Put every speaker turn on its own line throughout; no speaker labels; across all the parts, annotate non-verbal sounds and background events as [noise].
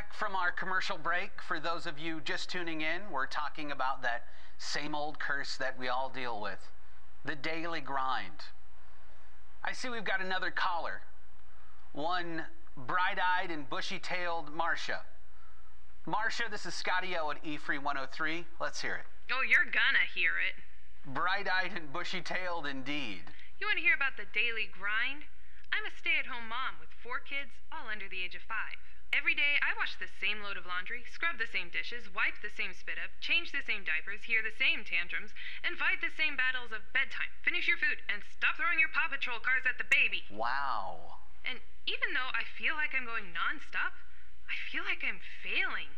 back from our commercial break. For those of you just tuning in, we're talking about that same old curse that we all deal with the daily grind. I see we've got another caller, one bright eyed and bushy tailed Marcia. Marcia, this is Scotty O at E3 103. Let's hear it.
Oh, you're gonna hear it.
Bright eyed and bushy tailed indeed.
You want to hear about the daily grind? I'm a stay at home mom with four kids, all under the age of five. Every day, I wash the same load of laundry, scrub the same dishes, wipe the same spit up, change the same diapers, hear the same tantrums, and fight the same battles of bedtime, finish your food, and stop throwing your Paw Patrol cars at the baby.
Wow.
And even though I feel like I'm going nonstop, I feel like I'm failing.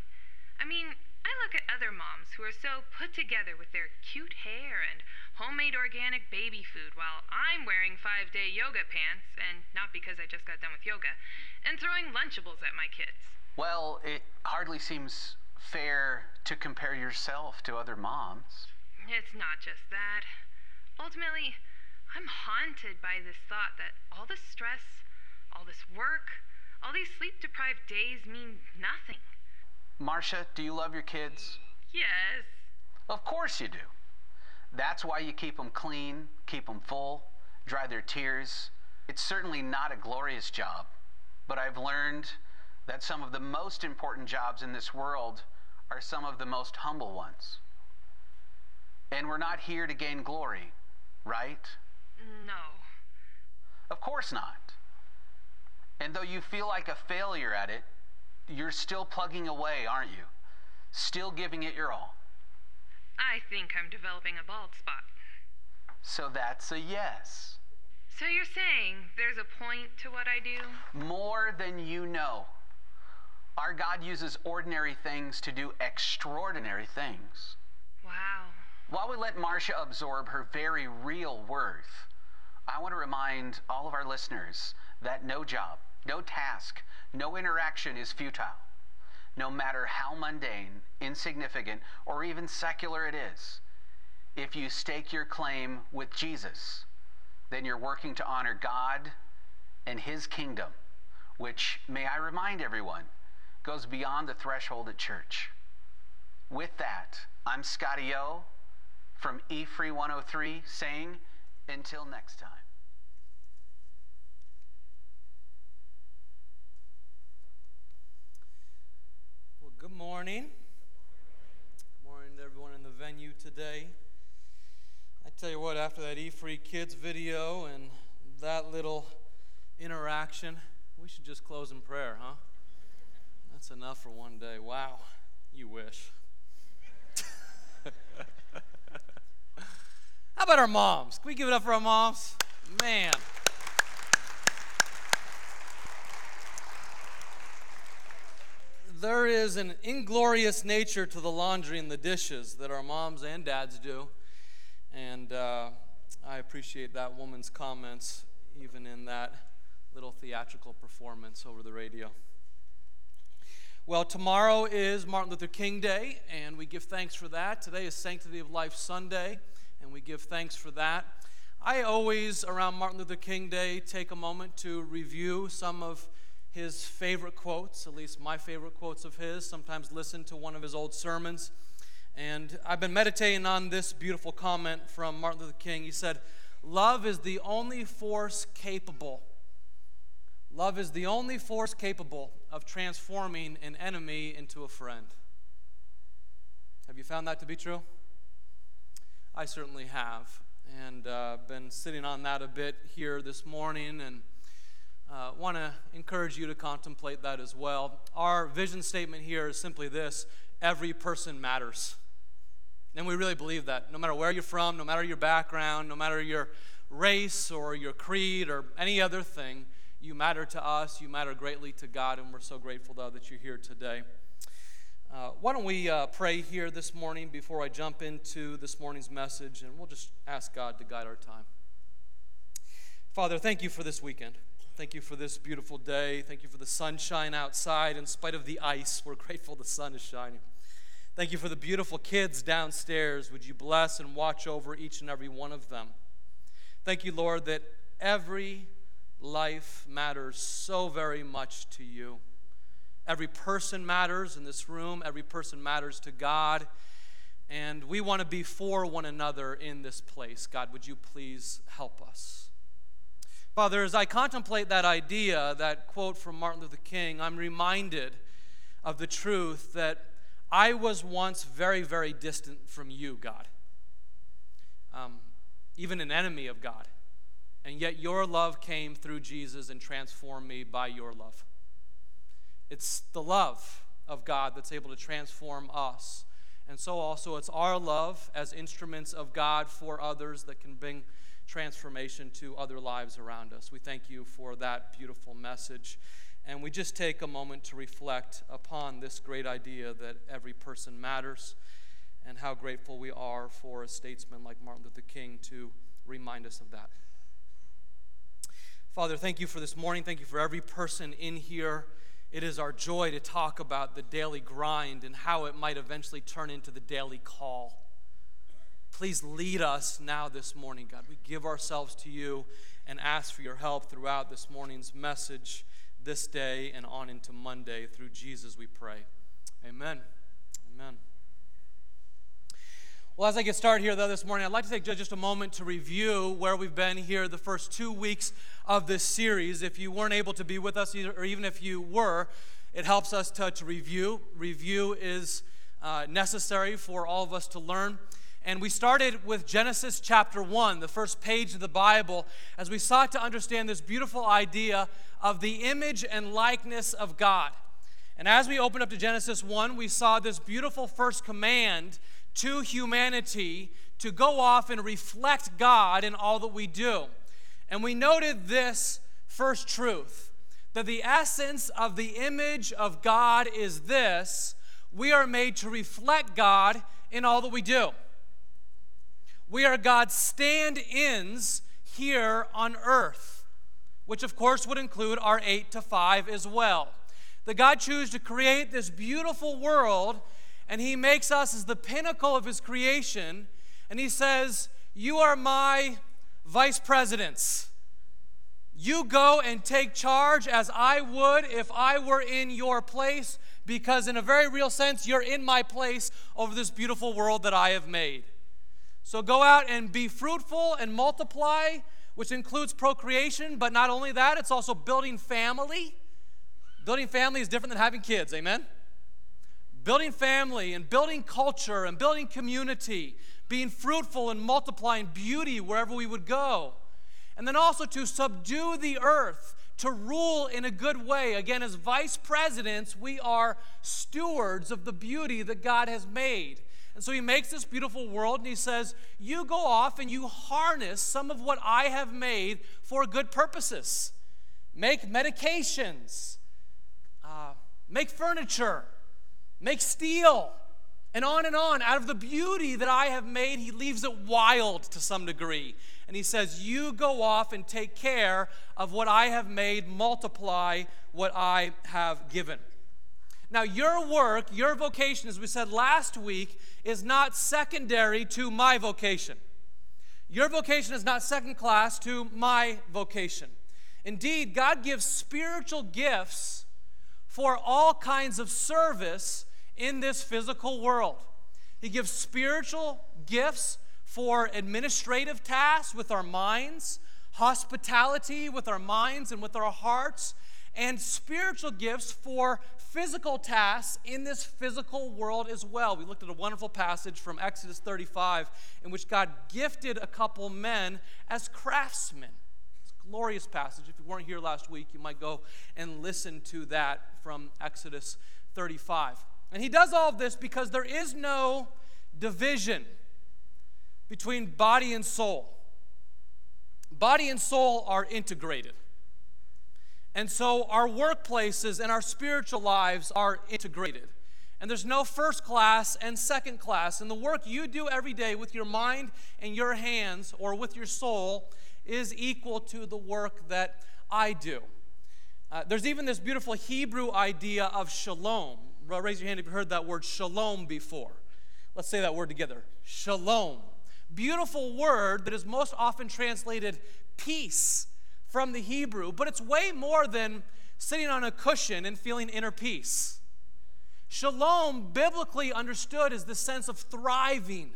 I mean, I look at other moms who are so put together with their cute hair and homemade organic baby food while I'm wearing five day yoga pants, and not because I just got done with yoga, and throwing Lunchables at my kids.
Well, it hardly seems fair to compare yourself to other moms.
It's not just that. Ultimately, I'm haunted by this thought that all this stress, all this work, all these sleep deprived days mean nothing.
Marcia, do you love your kids?
Yes.
Of course you do. That's why you keep them clean, keep them full, dry their tears. It's certainly not a glorious job, but I've learned that some of the most important jobs in this world are some of the most humble ones. And we're not here to gain glory, right?
No.
Of course not. And though you feel like a failure at it, you're still plugging away, aren't you? Still giving it your all.
I think I'm developing a bald spot.
So that's a yes.
So you're saying there's a point to what I do?
More than you know. Our God uses ordinary things to do extraordinary things.
Wow.
While we let Marcia absorb her very real worth, I want to remind all of our listeners that no job, no task, no interaction is futile, no matter how mundane, insignificant, or even secular it is. If you stake your claim with Jesus, then you're working to honor God and His kingdom, which, may I remind everyone, goes beyond the threshold at church. With that, I'm Scotty O from E Free 103 saying, until next time.
Well, good morning. Good morning to everyone in the venue today. I tell you what, after that E Free Kids video and that little interaction, we should just close in prayer, huh? That's enough for one day. Wow, you wish. [laughs] How about our moms? Can we give it up for our moms? Man. There is an inglorious nature to the laundry and the dishes that our moms and dads do. And uh, I appreciate that woman's comments, even in that little theatrical performance over the radio. Well, tomorrow is Martin Luther King Day, and we give thanks for that. Today is Sanctity of Life Sunday, and we give thanks for that. I always, around Martin Luther King Day, take a moment to review some of his favorite quotes, at least my favorite quotes of his, sometimes listen to one of his old sermons. And I've been meditating on this beautiful comment from Martin Luther King. He said, Love is the only force capable. Love is the only force capable of transforming an enemy into a friend. Have you found that to be true? I certainly have. And uh, been sitting on that a bit here this morning and uh, want to encourage you to contemplate that as well. Our vision statement here is simply this every person matters. And we really believe that. No matter where you're from, no matter your background, no matter your race or your creed or any other thing, you matter to us, you matter greatly to God, and we're so grateful, though, that you're here today. Uh, why don't we uh, pray here this morning before I jump into this morning's message, and we'll just ask God to guide our time. Father, thank you for this weekend. Thank you for this beautiful day. Thank you for the sunshine outside. In spite of the ice, we're [laughs] grateful the sun is shining. Thank you for the beautiful kids downstairs. Would you bless and watch over each and every one of them? Thank you, Lord, that every life matters so very much to you. Every person matters in this room, every person matters to God. And we want to be for one another in this place. God, would you please help us? Father, as I contemplate that idea, that quote from Martin Luther King, I'm reminded of the truth that I was once very, very distant from you, God. Um, even an enemy of God. And yet your love came through Jesus and transformed me by your love. It's the love of God that's able to transform us. And so also it's our love as instruments of God for others that can bring transformation to other lives around us. We thank you for that beautiful message. And we just take a moment to reflect upon this great idea that every person matters and how grateful we are for a statesman like Martin Luther King to remind us of that. Father, thank you for this morning. Thank you for every person in here. It is our joy to talk about the daily grind and how it might eventually turn into the daily call. Please lead us now this morning, God. We give ourselves to you and ask for your help throughout this morning's message, this day, and on into Monday. Through Jesus, we pray. Amen. Amen. Well, as I get started here, though, this morning, I'd like to take just a moment to review where we've been here the first two weeks of this series. If you weren't able to be with us, or even if you were, it helps us to, to review. Review is uh, necessary for all of us to learn. And we started with Genesis chapter 1, the first page of the Bible, as we sought to understand this beautiful idea of the image and likeness of God. And as we opened up to Genesis 1, we saw this beautiful first command to humanity to go off and reflect God in all that we do. And we noted this first truth that the essence of the image of God is this we are made to reflect God in all that we do. We are God's stand ins here on earth, which of course would include our 8 to 5 as well. That God chose to create this beautiful world and he makes us as the pinnacle of his creation, and he says, You are my vice presidents. You go and take charge as I would if I were in your place, because in a very real sense, you're in my place over this beautiful world that I have made. So go out and be fruitful and multiply, which includes procreation, but not only that, it's also building family. Building family is different than having kids, amen? building family and building culture and building community, being fruitful and multiplying beauty wherever we would go. And then also to subdue the earth, to rule in a good way. Again, as vice presidents, we are stewards of the beauty that God has made. And so he makes this beautiful world and he says, You go off and you harness some of what I have made for good purposes. Make medications, uh, make furniture, make steel, and on and on. Out of the beauty that I have made, he leaves it wild to some degree. And he says, You go off and take care of what I have made, multiply what I have given. Now, your work, your vocation, as we said last week, is not secondary to my vocation. Your vocation is not second class to my vocation. Indeed, God gives spiritual gifts for all kinds of service in this physical world. He gives spiritual gifts for administrative tasks with our minds, hospitality with our minds and with our hearts, and spiritual gifts for physical tasks in this physical world as well. We looked at a wonderful passage from Exodus 35 in which God gifted a couple men as craftsmen. It's a glorious passage. If you weren't here last week, you might go and listen to that from Exodus 35. And he does all of this because there is no division between body and soul. Body and soul are integrated. And so our workplaces and our spiritual lives are integrated. And there's no first class and second class. And the work you do every day with your mind and your hands or with your soul is equal to the work that I do. Uh, there's even this beautiful Hebrew idea of shalom. Raise your hand if you've heard that word shalom before. Let's say that word together shalom. Beautiful word that is most often translated peace from the Hebrew, but it's way more than sitting on a cushion and feeling inner peace. Shalom, biblically understood, is the sense of thriving.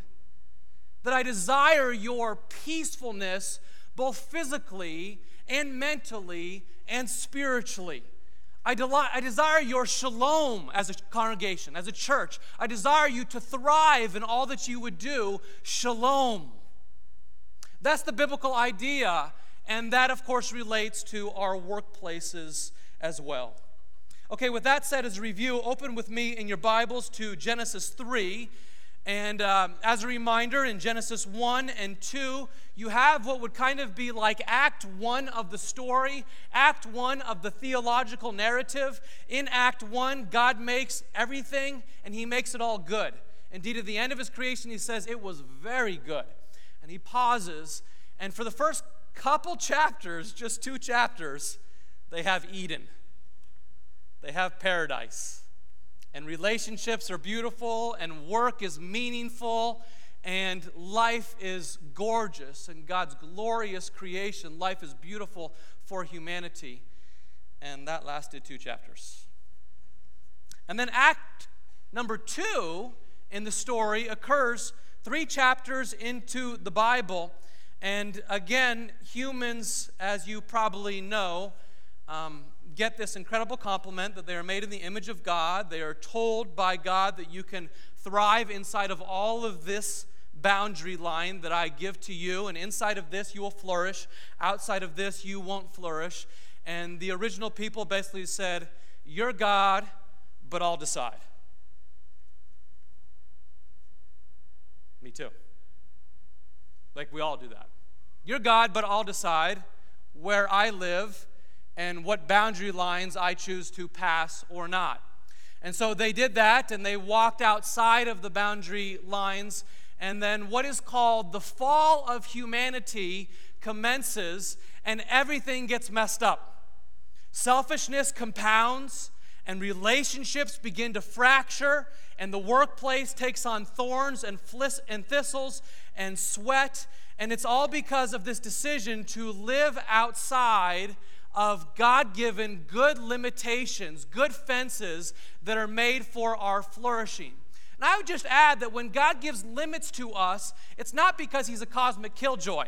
That I desire your peacefulness both physically and mentally and spiritually. I, deli- I desire your shalom as a congregation, as a church. I desire you to thrive in all that you would do. Shalom. That's the biblical idea, and that, of course, relates to our workplaces as well. Okay, with that said, as a review, open with me in your Bibles to Genesis 3. And um, as a reminder, in Genesis 1 and 2, you have what would kind of be like Act 1 of the story, Act 1 of the theological narrative. In Act 1, God makes everything and He makes it all good. Indeed, at the end of His creation, He says, It was very good. And He pauses, and for the first couple chapters, just two chapters, they have Eden, they have paradise and relationships are beautiful, and work is meaningful, and life is gorgeous, and God's glorious creation, life is beautiful for humanity. And that lasted two chapters. And then, act number two in the story occurs three chapters into the Bible. And again, humans, as you probably know, um, get this incredible compliment that they are made in the image of God. They are told by God that you can thrive inside of all of this boundary line that I give to you, and inside of this you will flourish, outside of this you won't flourish. And the original people basically said, You're God, but I'll decide. Me too. Like we all do that. You're God, but I'll decide where I live and what boundary lines I choose to pass or not. And so they did that and they walked outside of the boundary lines. And then what is called the fall of humanity commences and everything gets messed up. Selfishness compounds and relationships begin to fracture and the workplace takes on thorns and, and thistles and sweat. And it's all because of this decision to live outside of God given good limitations, good fences that are made for our flourishing. And I would just add that when God gives limits to us, it's not because He's a cosmic killjoy.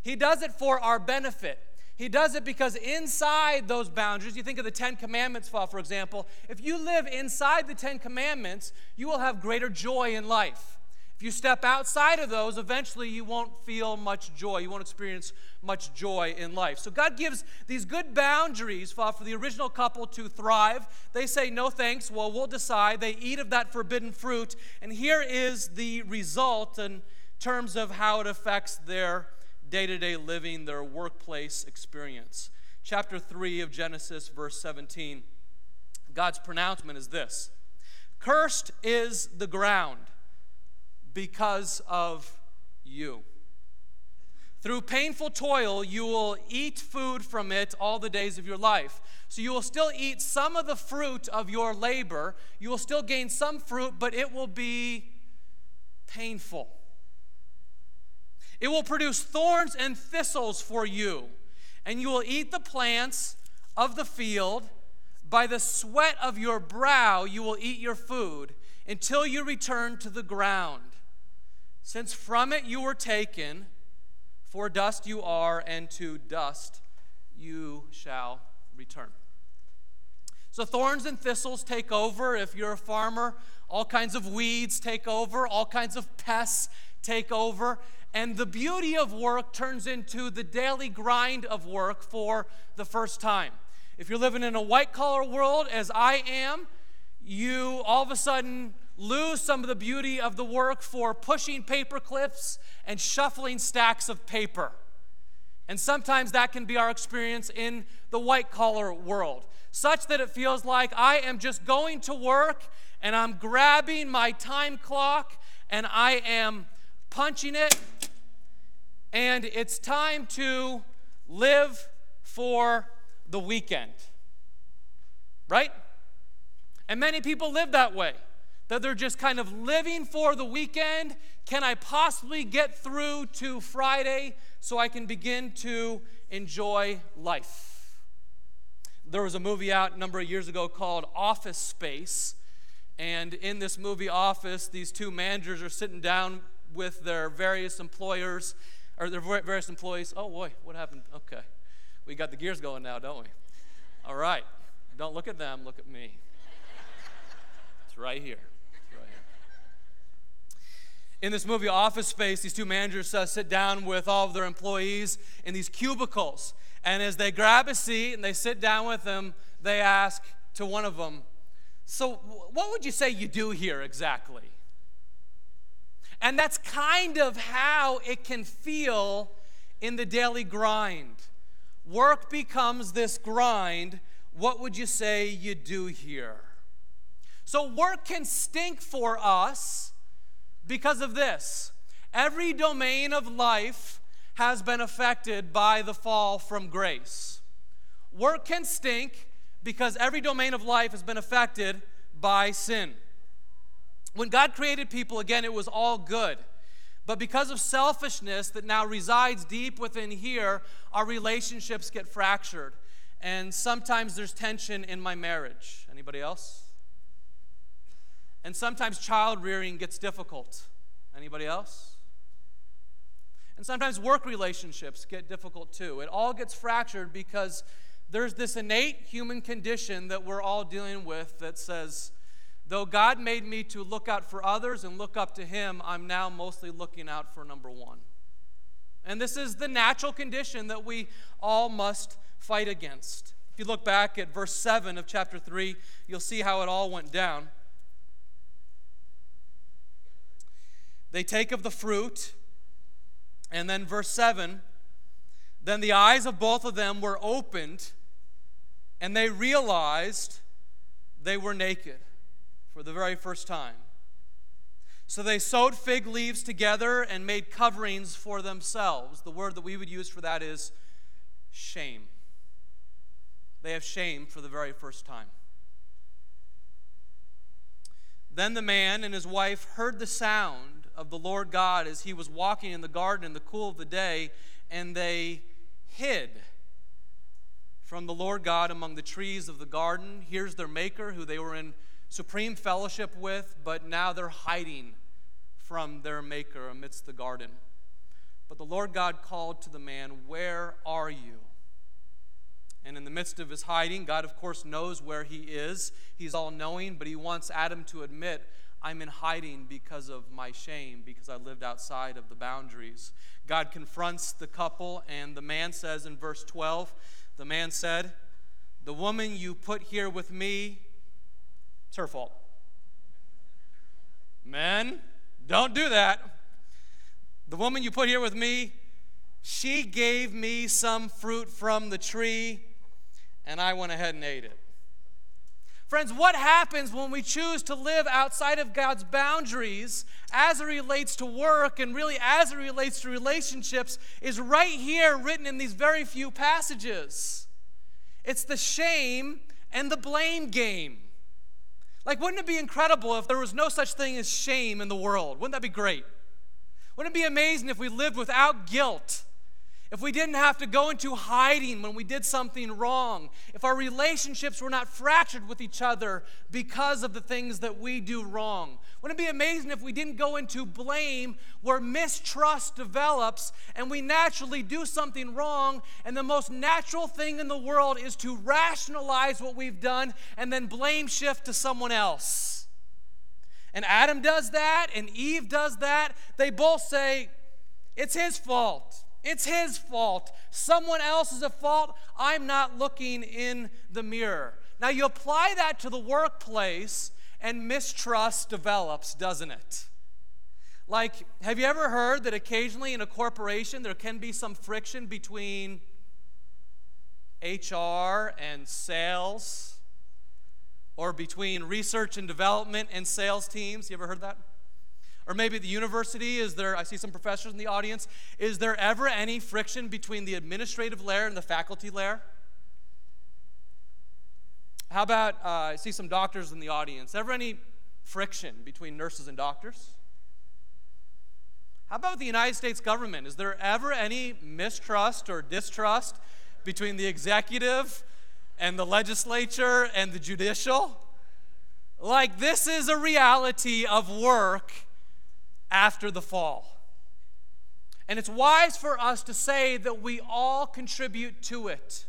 He does it for our benefit. He does it because inside those boundaries, you think of the Ten Commandments, for example, if you live inside the Ten Commandments, you will have greater joy in life. If you step outside of those, eventually you won't feel much joy. You won't experience much joy in life. So God gives these good boundaries for the original couple to thrive. They say, no thanks. Well, we'll decide. They eat of that forbidden fruit. And here is the result in terms of how it affects their day to day living, their workplace experience. Chapter 3 of Genesis, verse 17. God's pronouncement is this Cursed is the ground because of you. Through painful toil, you will eat food from it all the days of your life. So you will still eat some of the fruit of your labor. You will still gain some fruit, but it will be painful. It will produce thorns and thistles for you, and you will eat the plants of the field. By the sweat of your brow, you will eat your food until you return to the ground since from it you were taken, for dust you are, and to dust you shall return. So, thorns and thistles take over. If you're a farmer, all kinds of weeds take over, all kinds of pests take over. And the beauty of work turns into the daily grind of work for the first time. If you're living in a white collar world, as I am, you all of a sudden lose some of the beauty of the work for pushing paper clips and shuffling stacks of paper. And sometimes that can be our experience in the white collar world, such that it feels like I am just going to work and I'm grabbing my time clock and I am punching it, and it's time to live for the weekend. Right? And many people live that way that they're just kind of living for the weekend. Can I possibly get through to Friday so I can begin to enjoy life? there was a movie out a number of years ago called Office Space. And in this movie, Office, these two managers are sitting down with their various employers, or their various employees. Oh, boy, what happened? Okay. We got the gears going now, don't we? All right. Don't look at them, look at me. It's right here. In this movie, Office Space, these two managers uh, sit down with all of their employees in these cubicles. And as they grab a seat and they sit down with them, they ask to one of them, So, what would you say you do here exactly? And that's kind of how it can feel in the daily grind. Work becomes this grind. What would you say you do here? So, work can stink for us because of this. Every domain of life has been affected by the fall from grace. Work can stink because every domain of life has been affected by sin. When God created people, again, it was all good. But because of selfishness that now resides deep within here, our relationships get fractured. And sometimes there's tension in my marriage. Anybody else? And sometimes child rearing gets difficult. Anybody else? And sometimes work relationships get difficult too. It all gets fractured because there's this innate human condition that we're all dealing with that says, though God made me to look out for others and look up to Him, I'm now mostly looking out for number one. And this is the natural condition that we all must fight against. If you look back at verse 7 of chapter 3, you'll see how it all went down. They take of the fruit and then verse 7 then the eyes of both of them were opened, and they realized they were naked for the very first time. So they sewed fig leaves together and made coverings for themselves. The word that we would use for that is shame. They have shame for the very first time. Then the man and his wife heard the sound of the Lord God as he was walking in the garden in the cool of the day, and they hid from the Lord God among the trees of the garden. Here's their maker, who they were in supreme fellowship with, but now they're hiding from their maker amidst the garden. But the Lord God called to the man, Where are you? And in the midst of his hiding, God, of course, knows where he is. He's all knowing, but he wants Adam to admit, I'm in hiding because of my shame, because I lived outside of the boundaries. God confronts the couple, and the man says in verse 12, the man said, The woman you put here with me, it's her fault. Men, don't do that. The woman you put here with me, she gave me some fruit from the tree, and I went ahead and ate it. Friends, what happens when we choose to live outside of God's boundaries as it relates to work and really as it relates to relationships is right here written in these very few passages. It's the shame and the blame game. Like, wouldn't it be incredible if there was no such thing as shame in the world? Wouldn't that be great? Wouldn't it be amazing if we lived without guilt? If we didn't have to go into hiding when we did something wrong, if our relationships were not fractured with each other because of the things that we do wrong. Wouldn't it be amazing if we didn't go into blame where mistrust develops and we naturally do something wrong, and the most natural thing in the world is to rationalize what we've done and then blame shift to someone else? And Adam does that, and Eve does that. They both say, It's his fault. It's his fault. Someone else is at fault. I'm not looking in the mirror. Now, you apply that to the workplace, and mistrust develops, doesn't it? Like, have you ever heard that occasionally in a corporation there can be some friction between HR and sales, or between research and development and sales teams? You ever heard that? Or maybe the university, is there, I see some professors in the audience, is there ever any friction between the administrative layer and the faculty layer? How about, uh, I see some doctors in the audience, ever any friction between nurses and doctors? How about the United States government? Is there ever any mistrust or distrust between the executive and the legislature and the judicial. Like, this is a reality of work after the fall. And it's wise for us to say that we all contribute to it.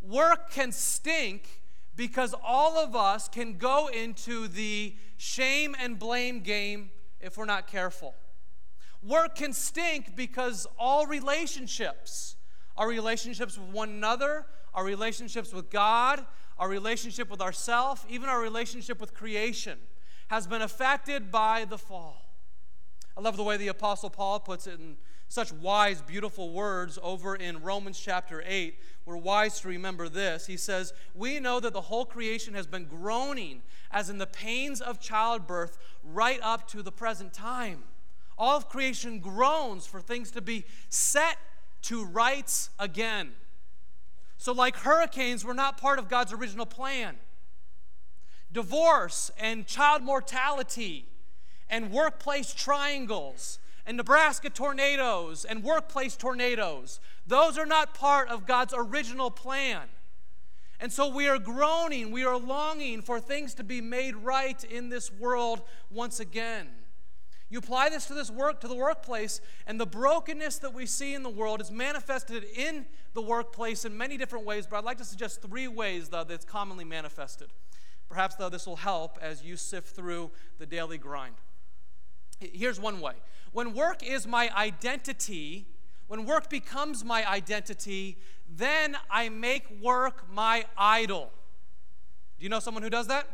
Work can stink because all of us can go into the shame and blame game if we're not careful. Work can stink because all relationships, our relationships with one another, our relationships with God, our relationship with ourselves, even our relationship with creation, has been affected by the fall. I love the way the Apostle Paul puts it in such wise, beautiful words over in Romans chapter 8. We're wise to remember this. He says, We know that the whole creation has been groaning as in the pains of childbirth right up to the present time. All of creation groans for things to be set to rights again. So, like hurricanes, we're not part of God's original plan. Divorce and child mortality and workplace triangles and Nebraska tornadoes and workplace tornadoes, those are not part of God's original plan. And so we are groaning, we are longing for things to be made right in this world once again. You apply this to this work to the workplace, and the brokenness that we see in the world is manifested in the workplace in many different ways, but I'd like to suggest three ways, though, that's commonly manifested. Perhaps, though, this will help as you sift through the daily grind. Here's one way when work is my identity, when work becomes my identity, then I make work my idol. Do you know someone who does that?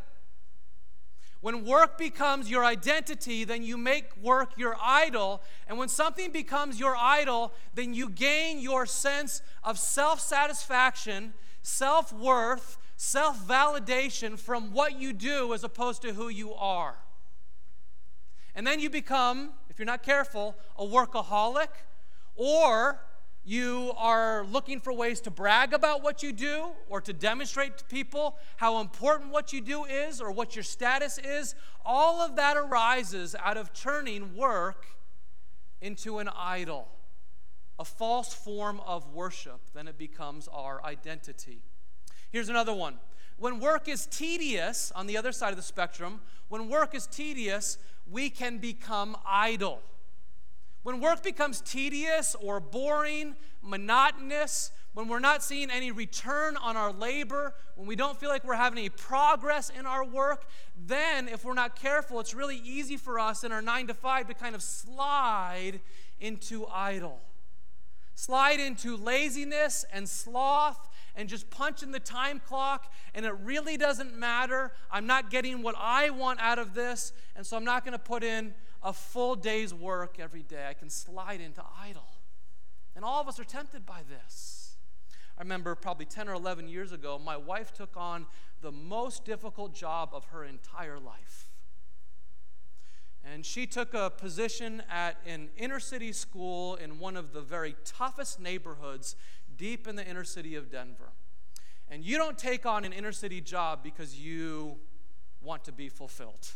When work becomes your identity, then you make work your idol. And when something becomes your idol, then you gain your sense of self satisfaction, self worth, self validation from what you do as opposed to who you are. And then you become, if you're not careful, a workaholic or you are looking for ways to brag about what you do or to demonstrate to people how important what you do is or what your status is, all of that arises out of turning work into an idol, a false form of worship. Then it becomes our identity. Here's another one. When work is tedious, on the other side of the spectrum, when work is tedious, we can become idle. When work becomes tedious or boring, monotonous, when we're not seeing any return on our labor, when we don't feel like we're having any progress in our work, then if we're not careful, it's really easy for us in our nine to five to kind of slide into idle. Slide into laziness and sloth and just punching the time clock, and it really doesn't matter. I'm not getting what I want out of this, and so I'm not going to put in a full day's work every day. I can slide into idle. And all of us are tempted by this. I remember probably 10 or 11 years ago, my wife took on the most difficult job of her entire life. And she took a position at an inner city school in one of the very toughest neighborhoods deep in the inner city of Denver. And you don't take on an inner city job because you want to be fulfilled.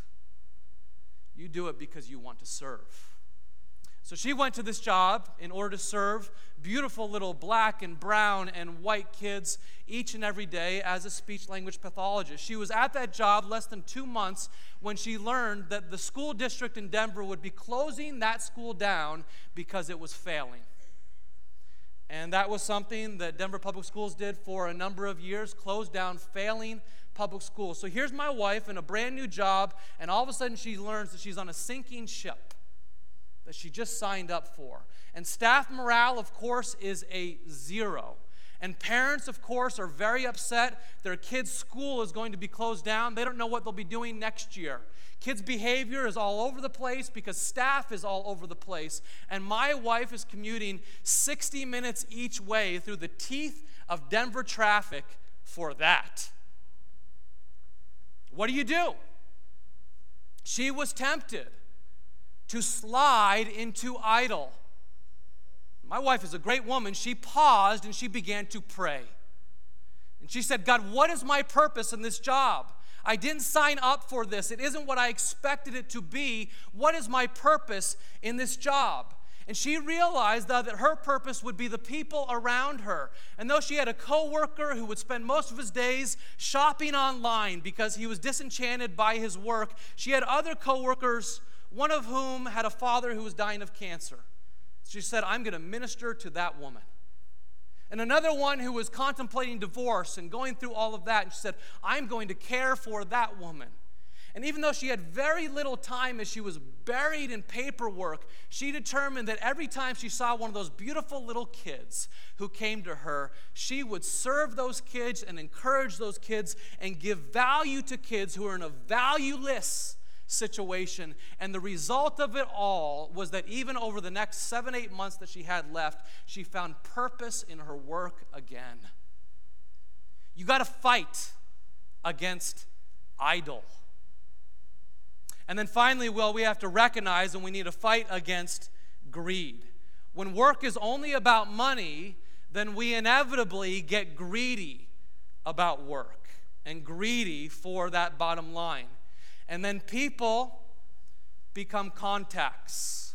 You do it because you want to serve. So she went to this job in order to serve beautiful little black and brown and white kids each and every day as a speech language pathologist. She was at that job less than two months when she learned that the school district in Denver would be closing that school down because it was failing. And that was something that Denver Public Schools did for a number of years, closed down failing public schools. So here's my wife in a brand new job, and all of a sudden she learns that she's on a sinking ship that she just signed up for. And staff morale, of course, is a zero. And parents, of course, are very upset. Their kids' school is going to be closed down. They don't know what they'll be doing next year. Kids' behavior is all over the place because staff is all over the place. And my wife is commuting 60 minutes each way through the teeth of Denver traffic for that. What do you do? She was tempted to slide into idle. My wife is a great woman. She paused and she began to pray. And she said, God, what is my purpose in this job? I didn't sign up for this. It isn't what I expected it to be. What is my purpose in this job? And she realized that her purpose would be the people around her. And though she had a coworker who would spend most of his days shopping online because he was disenchanted by his work, she had other coworkers, one of whom had a father who was dying of cancer. She said, I'm going to minister to that woman. And another one who was contemplating divorce and going through all of that, and she said, I'm going to care for that woman. And even though she had very little time as she was buried in paperwork, she determined that every time she saw one of those beautiful little kids who came to her, she would serve those kids and encourage those kids and give value to kids who are in a valueless situation. And the result of it all was that even over the next seven, eight months that she had left, she found purpose in her work again. You got to fight against idol. And then finally, well, we have to recognize and we need to fight against greed. When work is only about money, then we inevitably get greedy about work and greedy for that bottom line. And then people become contacts,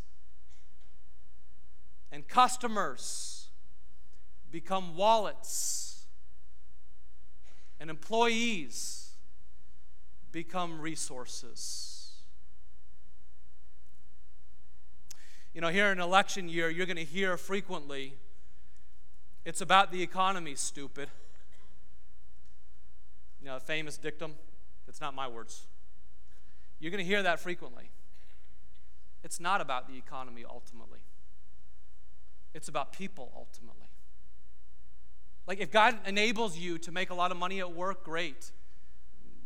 and customers become wallets, and employees become resources. You know, here in election year, you're going to hear frequently it's about the economy, stupid. You know, a famous dictum. That's not my words. You're going to hear that frequently. It's not about the economy ultimately, it's about people ultimately. Like, if God enables you to make a lot of money at work, great.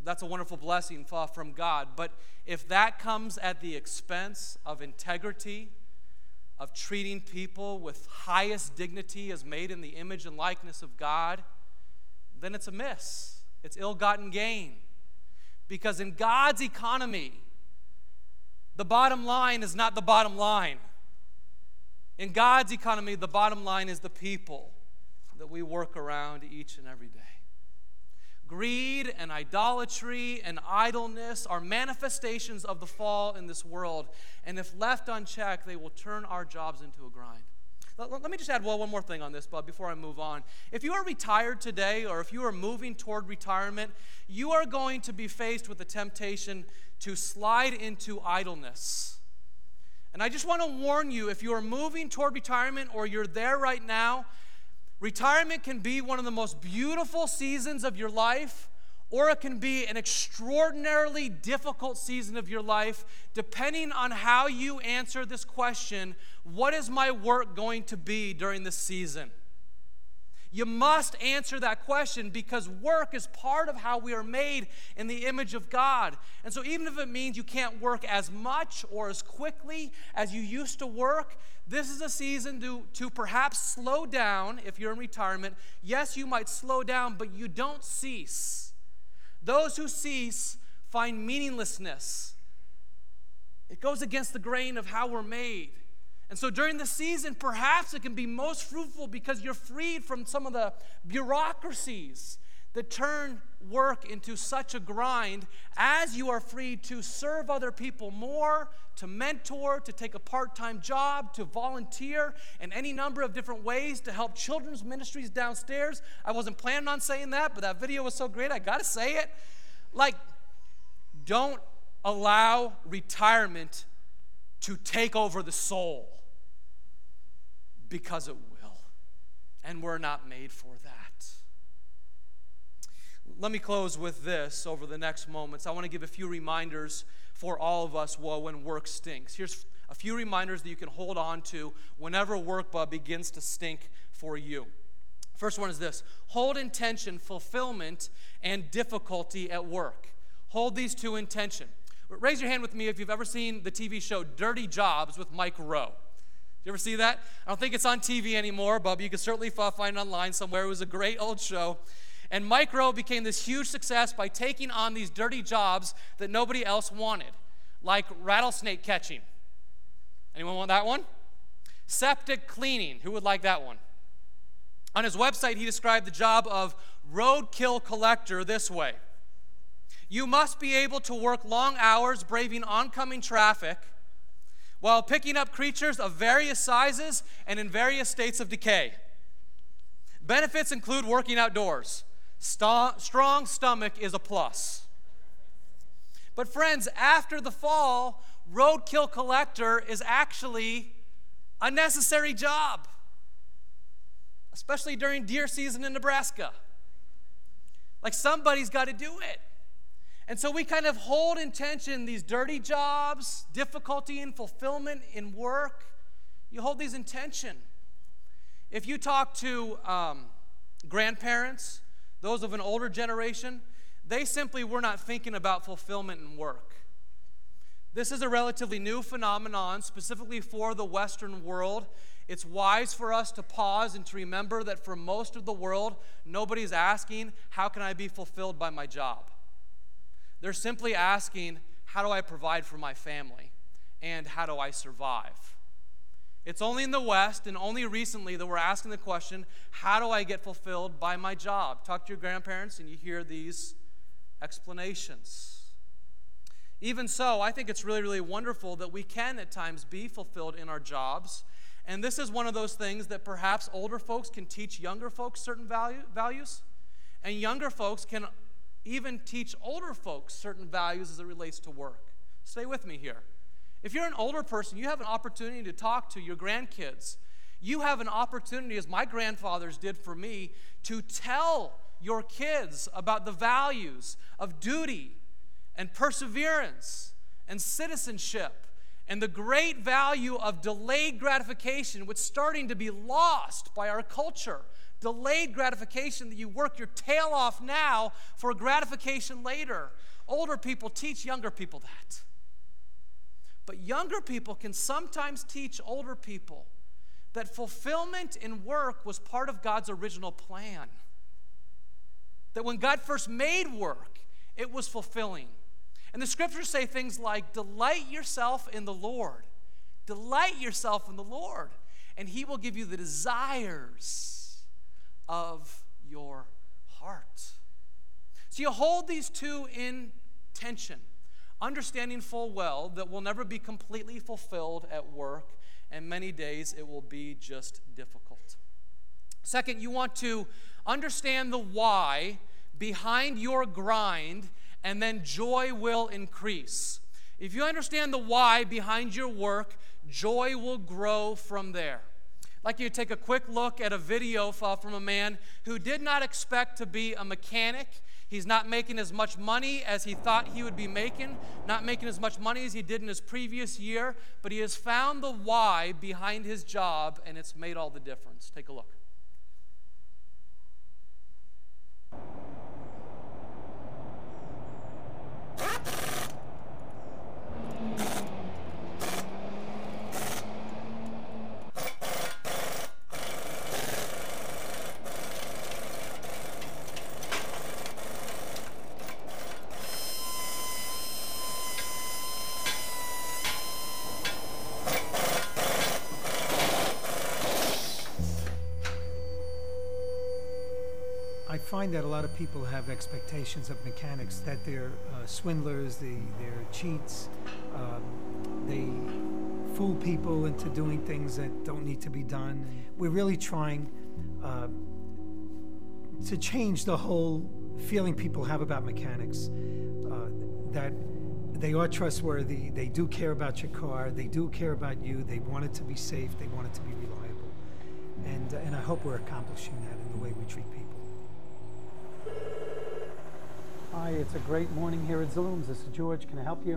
That's a wonderful blessing from God. But if that comes at the expense of integrity, of treating people with highest dignity as made in the image and likeness of God, then it's a miss. It's ill gotten gain. Because in God's economy, the bottom line is not the bottom line. In God's economy, the bottom line is the people that we work around each and every day. Greed and idolatry and idleness are manifestations of the fall in this world. And if left unchecked, they will turn our jobs into a grind. Let, let me just add well, one more thing on this, Bob, before I move on. If you are retired today or if you are moving toward retirement, you are going to be faced with the temptation to slide into idleness. And I just want to warn you if you are moving toward retirement or you're there right now, Retirement can be one of the most beautiful seasons of your life, or it can be an extraordinarily difficult season of your life, depending on how you answer this question What is my work going to be during this season? You must answer that question because work is part of how we are made in the image of God. And so, even if it means you can't work as much or as quickly as you used to work, this is a season to, to perhaps slow down if you're in retirement. Yes, you might slow down, but you don't cease. Those who cease find meaninglessness. It goes against the grain of how we're made. And so during the season, perhaps it can be most fruitful because you're freed from some of the bureaucracies that turn work into such a grind as you are free to serve other people more, to mentor, to take a part time job, to volunteer in any number of different ways to help children's ministries downstairs. I wasn't planning on saying that, but that video was so great, I gotta say it. Like, don't allow retirement to take over the soul because it will. And we're not made for that. Let me close with this over the next moments. I want to give a few reminders for all of us well, when work stinks. Here's a few reminders that you can hold on to whenever work bub begins to stink for you. First one is this hold intention, fulfillment and difficulty at work. Hold these two in tension. Raise your hand with me if you've ever seen the TV show Dirty Jobs with Mike Rowe. Did You ever see that? I don't think it's on TV anymore, but you can certainly find it online somewhere. It was a great old show. And Mike Rowe became this huge success by taking on these dirty jobs that nobody else wanted, like rattlesnake catching. Anyone want that one? Septic cleaning. Who would like that one? On his website, he described the job of roadkill collector this way You must be able to work long hours braving oncoming traffic while picking up creatures of various sizes and in various states of decay. Benefits include working outdoors. St- strong stomach is a plus. But, friends, after the fall, roadkill collector is actually a necessary job, especially during deer season in Nebraska. Like somebody's got to do it. And so we kind of hold in tension these dirty jobs, difficulty and fulfillment in work. You hold these in tension. If you talk to um, grandparents, those of an older generation, they simply were not thinking about fulfillment and work. This is a relatively new phenomenon, specifically for the Western world. It's wise for us to pause and to remember that for most of the world, nobody's asking, How can I be fulfilled by my job? They're simply asking, How do I provide for my family? And how do I survive? It's only in the West and only recently that we're asking the question, How do I get fulfilled by my job? Talk to your grandparents and you hear these explanations. Even so, I think it's really, really wonderful that we can at times be fulfilled in our jobs. And this is one of those things that perhaps older folks can teach younger folks certain value, values, and younger folks can even teach older folks certain values as it relates to work. Stay with me here. If you're an older person, you have an opportunity to talk to your grandkids. You have an opportunity, as my grandfathers did for me, to tell your kids about the values of duty and perseverance and citizenship and the great value of delayed gratification, which is starting to be lost by our culture. Delayed gratification that you work your tail off now for gratification later. Older people teach younger people that. But younger people can sometimes teach older people that fulfillment in work was part of God's original plan. That when God first made work, it was fulfilling. And the scriptures say things like, Delight yourself in the Lord. Delight yourself in the Lord, and He will give you the desires of your heart. So you hold these two in tension, understanding full well that we'll never be completely fulfilled at work, and many days it will be just difficult. Second, you want to understand the why behind your grind and then joy will increase. If you understand the why behind your work, joy will grow from there. I'd like you to take a quick look at a video from a man who did not expect to be a mechanic. He's not making as much money as he thought he would be making, not making as much money as he did in his previous year, but he has found the why behind his job, and it's made all the difference. Take a look.
Find that a lot of people have expectations of mechanics that they're uh, swindlers, they, they're cheats, um, they fool people into doing things that don't need to be done. We're really trying uh, to change the whole feeling people have about mechanics uh, that they are trustworthy, they do care about your car, they do care about you, they want it to be safe, they want it to be reliable. And, and I hope we're accomplishing that in the way we treat people. Hi, it's a great morning here at Zooms. This is George. Can I help you?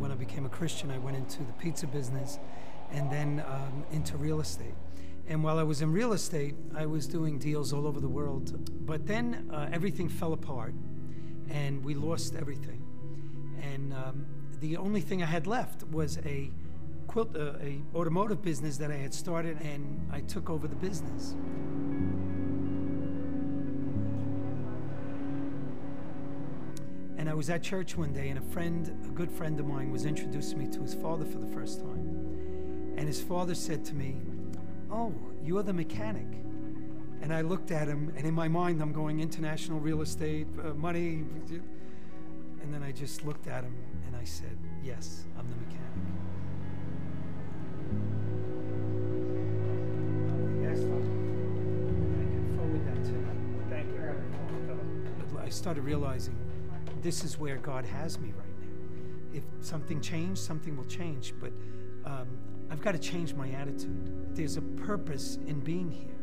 When I became a Christian, I went into the pizza business and then um, into real estate. And while I was in real estate, I was doing deals all over the world. But then uh, everything fell apart and we lost everything. And um, the only thing I had left was a quilt, uh, a automotive business that I had started, and I took over the business. And I was at church one day, and a friend, a good friend of mine, was introducing me to his father for the first time. And his father said to me, "Oh, you're the mechanic." And I looked at him, and in my mind, I'm going international real estate, uh, money. And then I just looked at him and I said, Yes, I'm the mechanic. I I started realizing this is where God has me right now. If something changed, something will change. But um, I've got to change my attitude. There's a purpose in being here.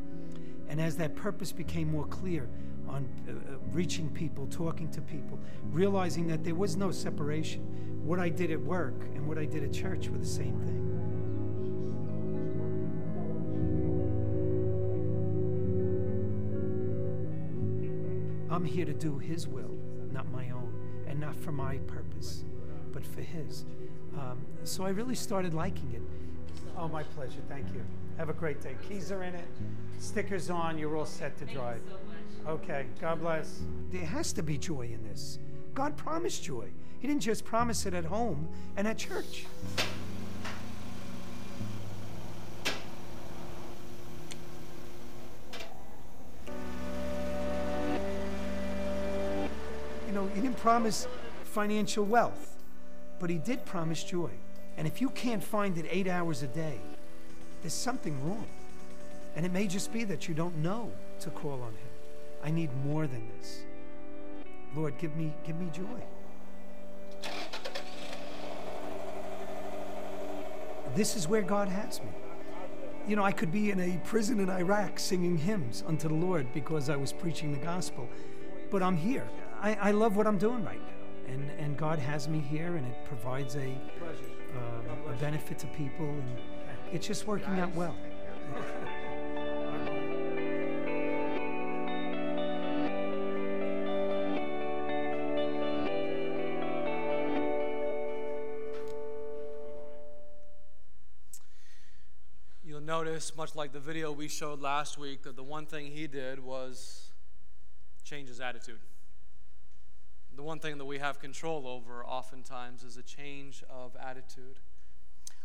And as that purpose became more clear on uh, uh, reaching people, talking to people, realizing that there was no separation, what I did at work and what I did at church were the same thing. I'm here to do His will, not my own, and not for my purpose, but for His. Um, so I really started liking it. Oh, my pleasure. Thank you. Have a great day. Keys are in it, stickers on. You're all set to drive. Okay. God bless. There has to be joy in this. God promised joy. He didn't just promise it at home and at church. Promise financial wealth, but He did promise joy. And if you can't find it eight hours a day, there's something wrong. And it may just be that you don't know to call on Him. I need more than this. Lord, give me, give me joy. This is where God has me. You know, I could be in a prison in Iraq singing hymns unto the Lord because I was preaching the gospel, but I'm here. I, I love what I'm doing right now. And, and God has me here, and it provides a, uh, a benefit to people, and it's just working out well.
You'll notice, much like the video we showed last week, that the one thing he did was change his attitude. The one thing that we have control over oftentimes is a change of attitude.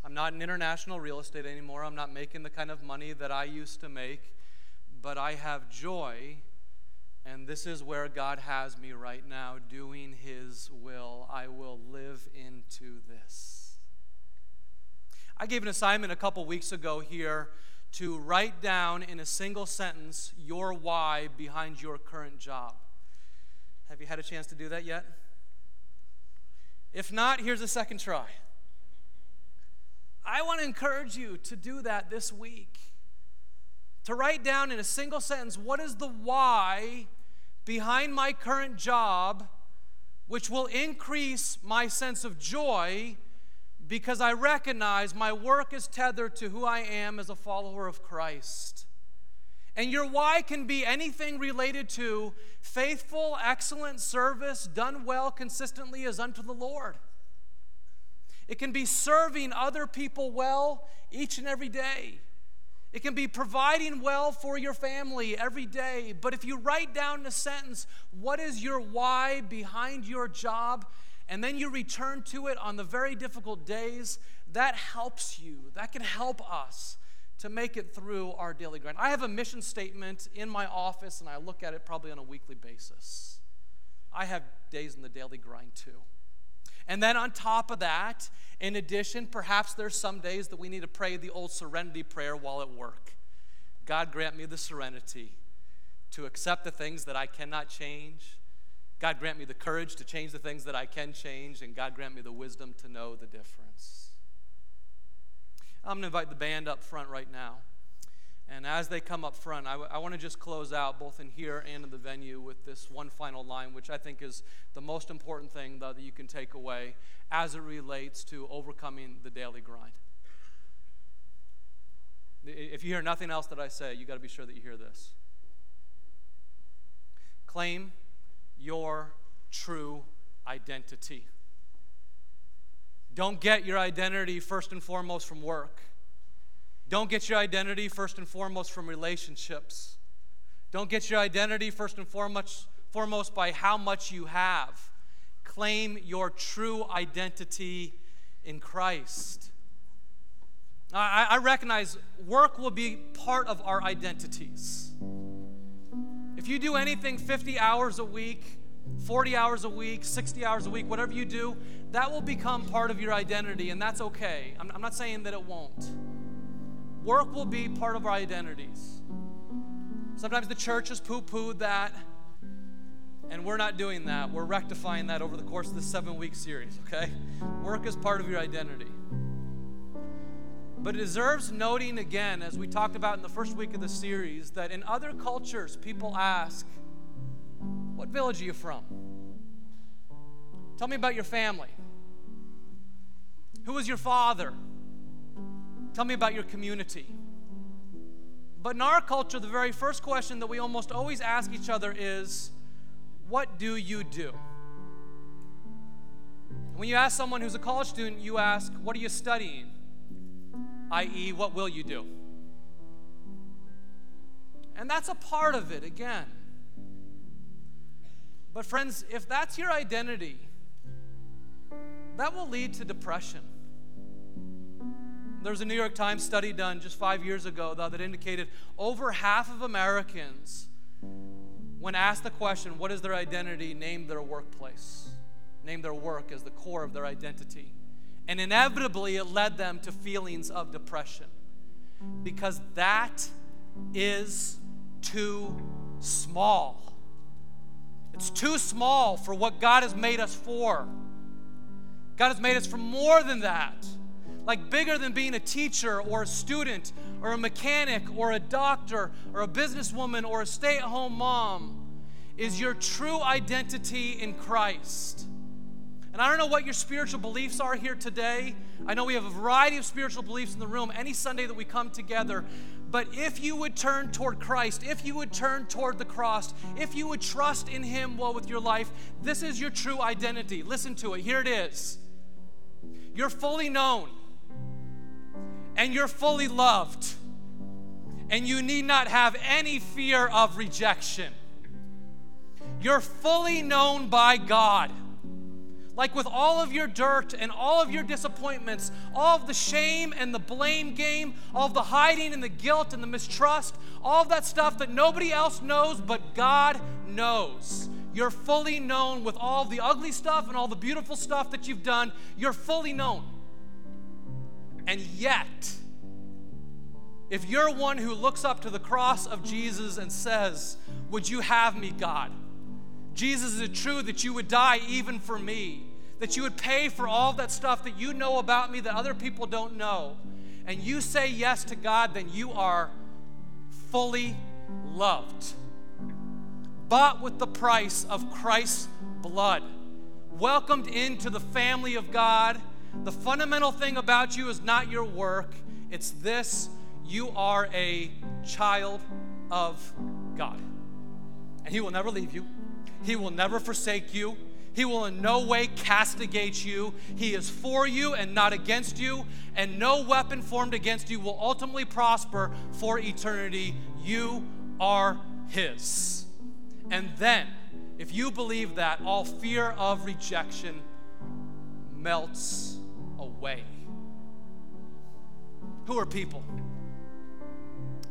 I'm not in international real estate anymore. I'm not making the kind of money that I used to make, but I have joy, and this is where God has me right now, doing His will. I will live into this. I gave an assignment a couple weeks ago here to write down in a single sentence your why behind your current job. Have you had a chance to do that yet? If not, here's a second try. I want to encourage you to do that this week. To write down in a single sentence what is the why behind my current job, which will increase my sense of joy because I recognize my work is tethered to who I am as a follower of Christ. And your why can be anything related to faithful, excellent service done well consistently as unto the Lord. It can be serving other people well each and every day. It can be providing well for your family every day. But if you write down a sentence, what is your why behind your job, and then you return to it on the very difficult days, that helps you. That can help us to make it through our daily grind. I have a mission statement in my office, and I look at it probably on a weekly basis. I have days in the daily grind too. And then on top of that, in addition, perhaps there's some days that we need to pray the old serenity prayer while at work. God grant me the serenity to accept the things that I cannot change. God grant me the courage to change the things that I can change, and God grant me the wisdom to know the difference. I'm going to invite the band up front right now. And as they come up front, I, w- I want to just close out, both in here and in the venue, with this one final line, which I think is the most important thing that you can take away as it relates to overcoming the daily grind. If you hear nothing else that I say, you got to be sure that you hear this. Claim your true identity. Don't get your identity first and foremost from work. Don't get your identity first and foremost from relationships. Don't get your identity first and foremost, by how much you have. Claim your true identity in Christ. I, I recognize work will be part of our identities. If you do anything 50 hours a week, 40 hours a week, 60 hours a week, whatever you do, that will become part of your identity, and that's okay. I'm, I'm not saying that it won't. Work will be part of our identities. Sometimes the church has poo pooed that, and we're not doing that. We're rectifying that over the course of this seven week series, okay? Work is part of your identity. But it deserves noting again, as we talked about in the first week of the series, that in other cultures, people ask, What village are you from? Tell me about your family. Who was your father? Tell me about your community. But in our culture, the very first question that we almost always ask each other is, What do you do? When you ask someone who's a college student, you ask, What are you studying? i.e., what will you do? And that's a part of it, again. But, friends, if that's your identity, that will lead to depression. There was a New York Times study done just five years ago, though, that indicated over half of Americans, when asked the question, what is their identity, named their workplace, named their work as the core of their identity. And inevitably, it led them to feelings of depression because that is too small. It's too small for what God has made us for. God has made us for more than that. Like bigger than being a teacher or a student or a mechanic or a doctor or a businesswoman or a stay at home mom is your true identity in Christ. And I don't know what your spiritual beliefs are here today. I know we have a variety of spiritual beliefs in the room any Sunday that we come together. But if you would turn toward Christ, if you would turn toward the cross, if you would trust in Him well with your life, this is your true identity. Listen to it. Here it is. You're fully known, and you're fully loved, and you need not have any fear of rejection. You're fully known by God. Like with all of your dirt and all of your disappointments, all of the shame and the blame game, all of the hiding and the guilt and the mistrust, all of that stuff that nobody else knows but God knows. You're fully known with all the ugly stuff and all the beautiful stuff that you've done. You're fully known. And yet, if you're one who looks up to the cross of Jesus and says, Would you have me, God? Jesus, is it true that you would die even for me? That you would pay for all that stuff that you know about me that other people don't know, and you say yes to God, then you are fully loved. Bought with the price of Christ's blood, welcomed into the family of God. The fundamental thing about you is not your work, it's this you are a child of God. And He will never leave you, He will never forsake you. He will in no way castigate you. He is for you and not against you, and no weapon formed against you will ultimately prosper for eternity. You are His. And then, if you believe that, all fear of rejection melts away. Who are people?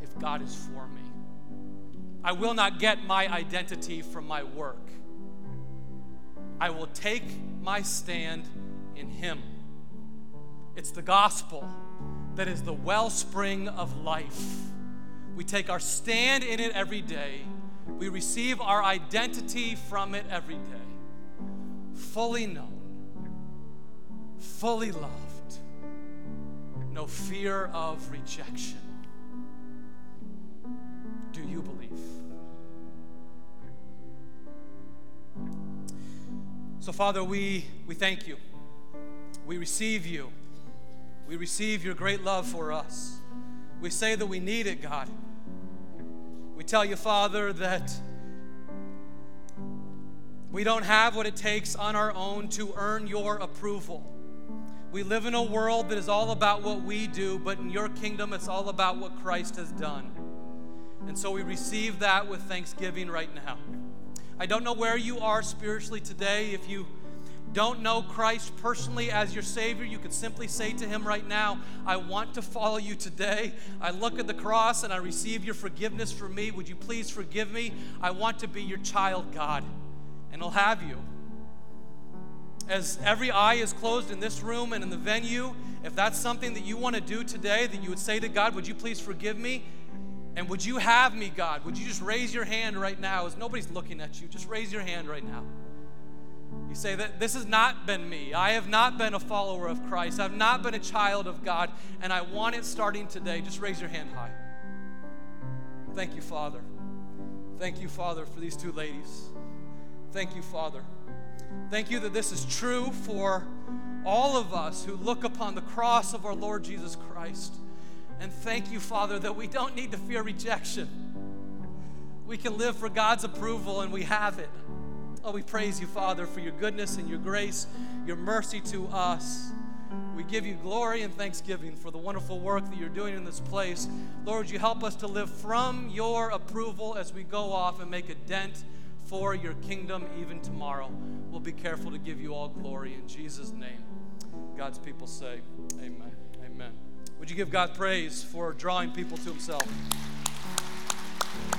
If God is for me, I will not get my identity from my work. I will take my stand in Him. It's the gospel that is the wellspring of life. We take our stand in it every day. We receive our identity from it every day. Fully known, fully loved, no fear of rejection. Do you believe? So, Father, we, we thank you. We receive you. We receive your great love for us. We say that we need it, God. We tell you, Father, that we don't have what it takes on our own to earn your approval. We live in a world that is all about what we do, but in your kingdom, it's all about what Christ has done. And so we receive that with thanksgiving right now. I don't know where you are spiritually today. If you don't know Christ personally as your Savior, you could simply say to Him right now, I want to follow you today. I look at the cross and I receive your forgiveness for me. Would you please forgive me? I want to be your child, God. and He'll have you. As every eye is closed in this room and in the venue, if that's something that you want to do today, that you would say to God, Would you please forgive me? And would you have me, God? Would you just raise your hand right now as nobody's looking at you? Just raise your hand right now. You say that this has not been me. I have not been a follower of Christ. I've not been a child of God, and I want it starting today. Just raise your hand high. Thank you, Father. Thank you, Father, for these two ladies. Thank you, Father. Thank you that this is true for all of us who look upon the cross of our Lord Jesus Christ. And thank you, Father, that we don't need to fear rejection. We can live for God's approval, and we have it. Oh, we praise you, Father, for your goodness and your grace, your mercy to us. We give you glory and thanksgiving for the wonderful work that you're doing in this place. Lord, you help us to live from your approval as we go off and make a dent for your kingdom even tomorrow. We'll be careful to give you all glory in Jesus' name. God's people say, Amen. Would you give God praise for drawing people to himself?